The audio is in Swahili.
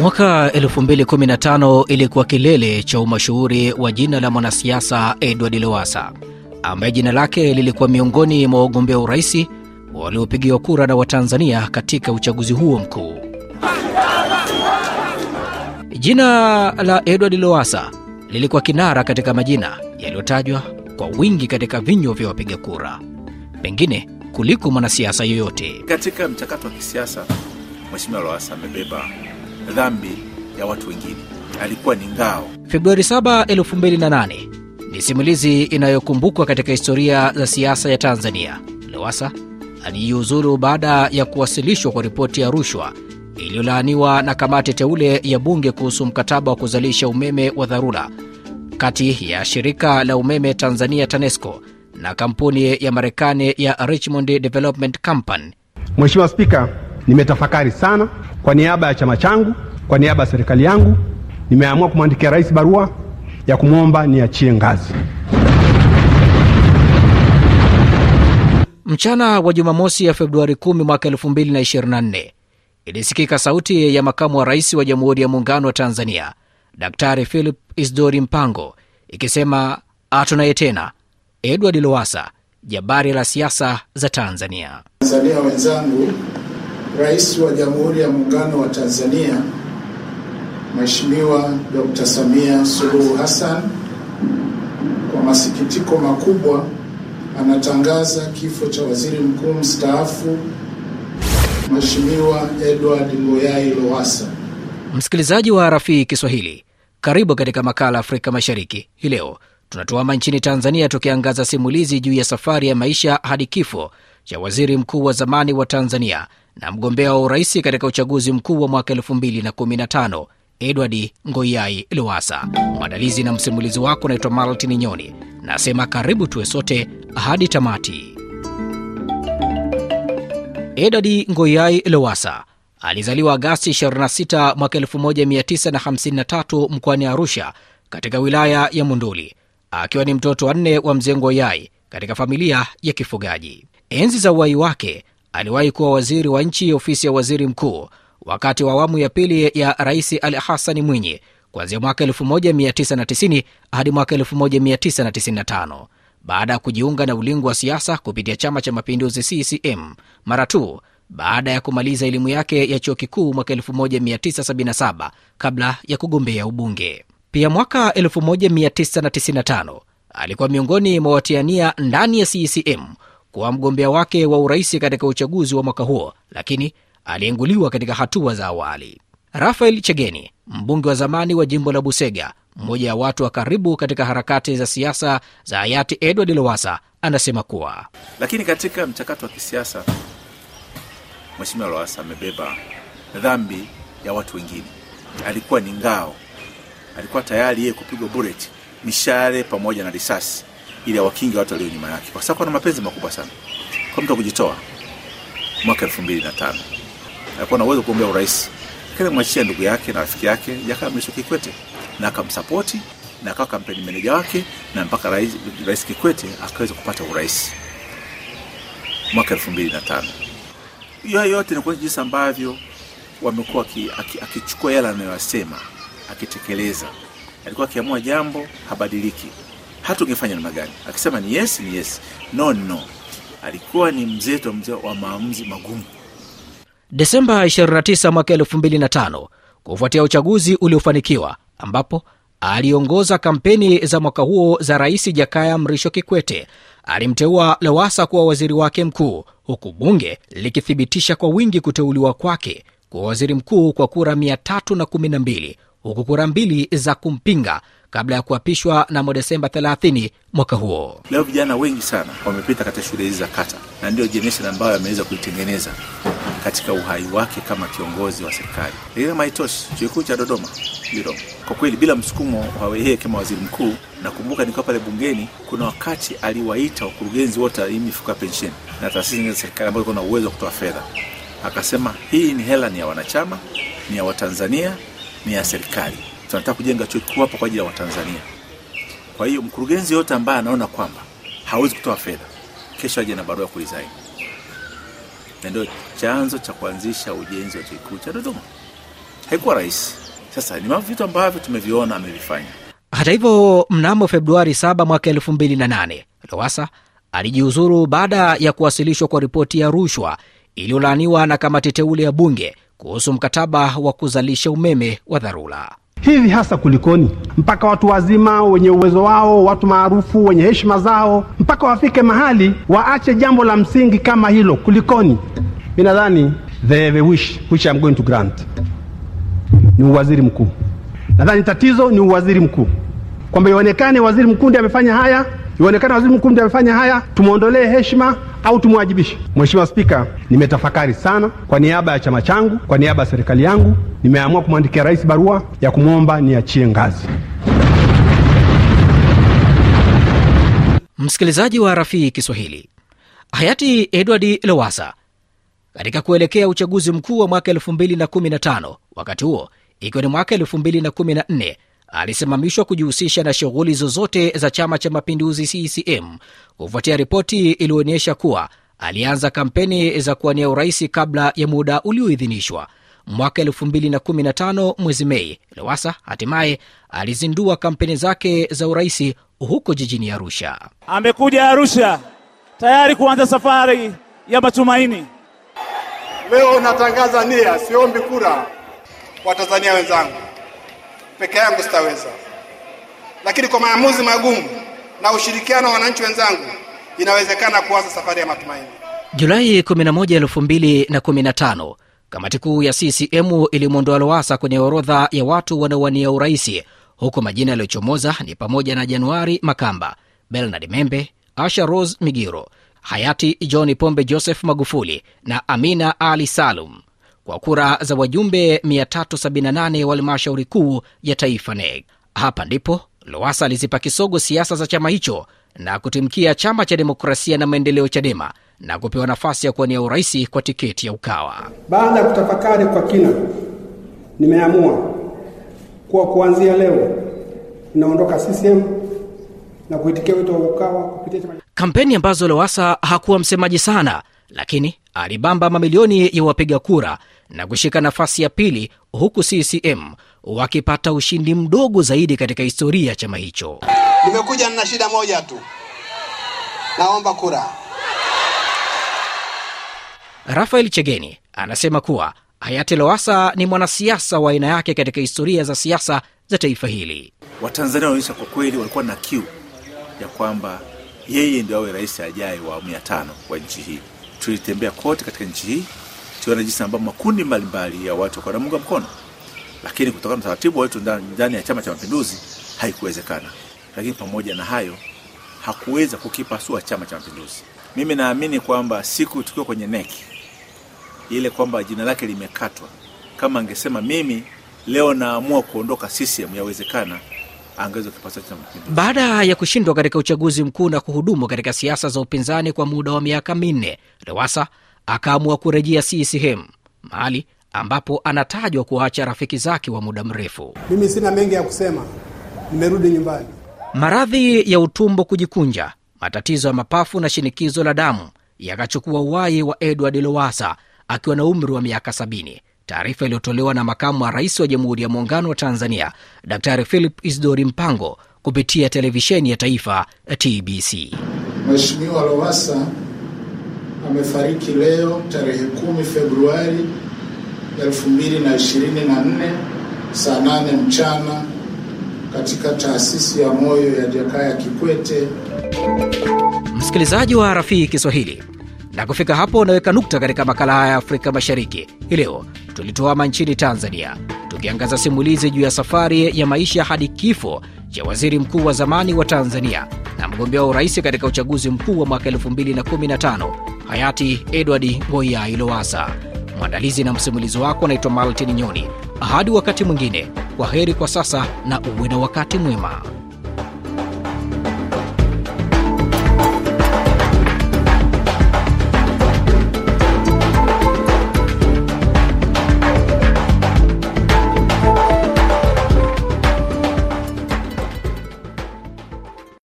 Mwaka 2015 ilikuwa kilele cha umashuhuri wa jina la mwanasiasa Edward Lowassa ambaye jina lake lilikuwa miongoni mwa wagombea urais waliopigiwa kura na Watanzania katika uchaguzi huo mkuu. Jina la Edward Lowassa lilikuwa kinara katika majina yaliyotajwa kwa wingi katika vinywa vya wapiga kura, pengine kuliko mwanasiasa yoyote. Katika mchakato wa kisiasa, Mheshimiwa Lowassa amebeba dhambi ya watu wengine. Alikuwa ni ngao. Februari 7, 2008 ni simulizi inayokumbukwa katika historia za siasa ya Tanzania. Lowassa alijiuzulu baada ya kuwasilishwa kwa ripoti ya rushwa iliyolaaniwa na kamati teule ya bunge kuhusu mkataba wa kuzalisha umeme wa dharura kati ya shirika la umeme Tanzania TANESCO na kampuni ya Marekani ya Richmond Development Company. Mheshimiwa Spika, nimetafakari sana. Kwa niaba ya chama changu, kwa niaba ya serikali yangu, nimeamua kumwandikia rais barua ya kumwomba niachie ngazi. Mchana wa Jumamosi ya Februari 10 mwaka 2024 ilisikika sauti ya makamu wa rais wa Jamhuri ya Muungano wa Tanzania Daktari Philip Isdori Mpango ikisema atunaye tena Edward Lowasa, jabari la siasa za Tanzania. Tanzania wenzangu, Rais wa Jamhuri ya Muungano wa Tanzania Mheshimiwa Dr. Samia Suluhu Hassan kwa masikitiko makubwa anatangaza kifo cha Waziri Mkuu mstaafu Mheshimiwa Edward Ngoyai Lowassa. Msikilizaji wa Rafii Kiswahili, karibu katika makala Afrika Mashariki. Hii leo tunatuama nchini Tanzania, tukiangaza simulizi juu ya safari ya maisha hadi kifo cha waziri mkuu wa zamani wa Tanzania na mgombea wa urais katika uchaguzi mkuu wa mwaka 2015 Edward Ngoyai Lowassa. Mwandalizi na msimulizi wako naitwa Maltin Nyoni, nasema karibu tuwe sote hadi tamati. Edward Ngoyai Lowassa alizaliwa Agasti 26 mwaka 1953 mkoani Arusha katika wilaya ya Munduli, akiwa ni mtoto wa nne wa mzee Ngoyai katika familia ya kifugaji. Enzi za uwai wake aliwahi kuwa waziri wa nchi ofisi ya waziri mkuu wakati wa awamu ya pili ya Rais Ali Hasani Mwinyi kuanzia mwaka 1990 hadi mwaka 1995 baada ya kujiunga na ulingo wa siasa kupitia Chama cha Mapinduzi CCM mara tu baada ya kumaliza elimu yake ya chuo kikuu mwaka 1977 kabla ya kugombea ubunge. Pia mwaka 1995 alikuwa miongoni mwa watiania ndani ya CCM kuwa mgombea wake wa urais katika uchaguzi wa mwaka huo, lakini alienguliwa katika hatua za awali. Rafael Chegeni, mbunge wa zamani wa jimbo la Busega, mmoja ya watu wa karibu katika harakati za siasa za hayati Edward Lowassa, anasema kuwa Lakini katika mchakato wa kisiasa, Mheshimiwa Lowassa amebeba dhambi ya watu wengine. Alikuwa ni ngao, alikuwa tayari yeye kupigwa bullet, mishale pamoja na risasi ili awakinge watu walio nyuma yake, kwa sababu ana mapenzi makubwa sana kwa mtu kujitoa. Mwaka elfu mbili na tano alikuwa na uwezo kuombea urais, lakini mwachia ndugu yake na rafiki yake Jakaya Mrisho Kikwete na akamsapoti na akawa kampeni meneja wake na mpaka rais, rais Kikwete akaweza kupata urais mwaka elfu mbili na tano. Hiyo yote ni kuonyesha jinsi ambavyo wamekuwa akichukua yale anayoyasema akitekeleza. Alikuwa akiamua jambo habadiliki, hata ungefanya namna gani, akisema ni yes ni yes, no no. Alikuwa ni mzee wa maamuzi magumu. Desemba 29 mwaka 2005 kufuatia uchaguzi uliofanikiwa ambapo aliongoza kampeni za mwaka huo za Rais Jakaya Mrisho Kikwete, alimteua Lowassa kuwa waziri wake mkuu, huku bunge likithibitisha kwa wingi kuteuliwa kwake kuwa waziri mkuu kwa kura 312 huku kura mbili za kumpinga kabla ya kuapishwa namo Desemba 30 mwaka huo. Leo vijana wengi sana wamepita katika shule hizi za kata, na ndio generation ambayo ameweza kuitengeneza katika uhai wake kama kiongozi wa serikali. Lakini kama chuo kikuu cha Dodoma hilo kwa kweli, bila msukumo wa yeye kama waziri mkuu, nakumbuka nikiwa pale bungeni, kuna wakati aliwaita wakurugenzi wote wa mifuko ya pensheni na taasisi nyingine za serikali ambazo kuna uwezo wa kutoa fedha, akasema hii ni hela, ni ya wanachama, ni ya Watanzania, ni ya serikali tunataka kujenga chuo kikuu hapa kwa ajili ya Watanzania. Kwa hiyo mkurugenzi yote ambaye anaona kwamba hawezi kutoa fedha, kesho aje na barua ya kuresign, na ndio chanzo cha kuanzisha ujenzi wa chuo kikuu cha Dodoma. Haikuwa rahisi. Sasa ni vitu ambavyo tumeviona amevifanya. Hata hivyo, mnamo Februari 7 mwaka 2008 Lowassa alijiuzuru baada ya kuwasilishwa kwa ripoti ya rushwa iliyolaaniwa na kamati teule ya bunge kuhusu mkataba wa kuzalisha umeme wa dharura. Hivi hasa kulikoni? Mpaka watu wazima wenye uwezo wao, watu maarufu wenye heshima zao, mpaka wafike mahali waache jambo la msingi kama hilo? Kulikoni? Mi nadhani the, the wish which I'm going to grant ni uwaziri mkuu. Nadhani tatizo ni uwaziri mkuu, kwamba ionekane waziri mkuu ndiye amefanya haya, ionekane waziri mkuu ndiye amefanya haya, tumwondolee heshima au tumwajibishe. Mheshimiwa Spika, nimetafakari sana. Kwa niaba ya chama changu, kwa niaba ya serikali yangu, nimeamua kumwandikia rais barua ya kumwomba niachie ngazi. Msikilizaji wa Rafii Kiswahili, hayati Edward Lowassa katika kuelekea uchaguzi mkuu wa mwaka 2015 wakati huo ikiwa ni mwaka 2014 alisimamishwa kujihusisha na shughuli zozote za chama cha mapinduzi CCM kufuatia ripoti iliyoonyesha kuwa alianza kampeni za kuwania urais kabla ya muda ulioidhinishwa. Mwaka 2015 mwezi Mei, Lowassa hatimaye alizindua kampeni zake za urais huko jijini Arusha. Amekuja Arusha tayari kuanza safari ya matumaini. Leo natangaza nia, siombi kura. Watanzania wenzangu, peke yangu sitaweza, lakini kwa maamuzi magumu na ushirikiano wa wananchi wenzangu inawezekana kuanza safari ya matumaini. Julai 11, 2015 kamati kuu ya CCM ilimwondoa Lowassa kwenye orodha ya watu wanaowania uraisi, huku majina yaliyochomoza ni pamoja na Januari Makamba, Bernard Membe, Asha Rose Migiro, hayati John Pombe Joseph Magufuli na Amina Ali Salum kwa kura za wajumbe 378 wa halmashauri kuu ya taifa NEC. Hapa ndipo Lowassa alizipa kisogo siasa za chama hicho na kutimkia chama cha demokrasia na maendeleo CHADEMA na kupewa nafasi ya kuwania urais kwa tiketi ya Ukawa. Baada ya kutafakari kwa kina, nimeamua kuwa kuanzia leo inaondoka CCM na kuitikia wito wa Ukawa kupitia chama Kampeni ambazo Lowassa hakuwa msemaji sana, lakini alibamba mamilioni ya wapiga kura na kushika nafasi ya pili, huku CCM wakipata ushindi mdogo zaidi katika historia ya chama hicho. Nimekuja nina shida moja tu, naomba kura. Rafael Chegeni anasema kuwa hayati Lowassa ni mwanasiasa wa aina yake katika historia za siasa za taifa hili. Watanzania wanaonyesha kwa kweli walikuwa na kiu ya kwamba yeye ndio awe rais ajaye wa awamu ya tano wa nchi hii. Tulitembea kote katika nchi hii tukiona jinsi ambavyo makundi mbalimbali ya watu wanamunga mkono, lakini kutokana na taratibu wetu ndani ya Chama cha Mapinduzi haikuwezekana. Lakini pamoja na hayo hakuweza kukipasua Chama cha Mapinduzi. Mimi naamini kwamba siku tukiwa kwenye neki ile kwamba jina lake limekatwa, kama angesema mimi leo naamua kuondoka CCM, yawezekana angeweza kukipasua Chama cha Mapinduzi. Baada ya kushindwa katika uchaguzi mkuu na kuhudumu katika siasa za upinzani kwa muda wa miaka minne, Lowassa akaamua kurejea CCM, mahali ambapo anatajwa kuacha rafiki zake wa muda mrefu. Mimi sina mengi ya kusema, nimerudi nyumbani. Maradhi ya utumbo kujikunja, matatizo ya mapafu na shinikizo la damu yakachukua uhai wa Edward Lowassa akiwa na umri wa miaka sabini. Taarifa iliyotolewa na makamu wa rais wa Jamhuri ya Muungano wa Tanzania Daktari Philip Isdori Mpango kupitia televisheni ya taifa TBC. Mheshimiwa Lowassa amefariki leo tarehe 10 Februari 2024 saa 8 mchana katika taasisi ya moyo ya Jakaya Kikwete Msikilizaji wa Rafii Kiswahili, na kufika hapo unaweka nukta katika makala haya ya Afrika Mashariki. Hii leo tulituama nchini Tanzania tukiangaza simulizi juu ya safari ya maisha hadi kifo cha waziri mkuu wa zamani wa Tanzania na mgombea wa urais katika uchaguzi mkuu wa mwaka 2015 hayati Edward Ngoyai Lowasa. Mwandalizi na msimulizi wako anaitwa Maltin Nyoni. Hadi wakati mwingine, kwa heri kwa sasa na uwe na wakati mwema.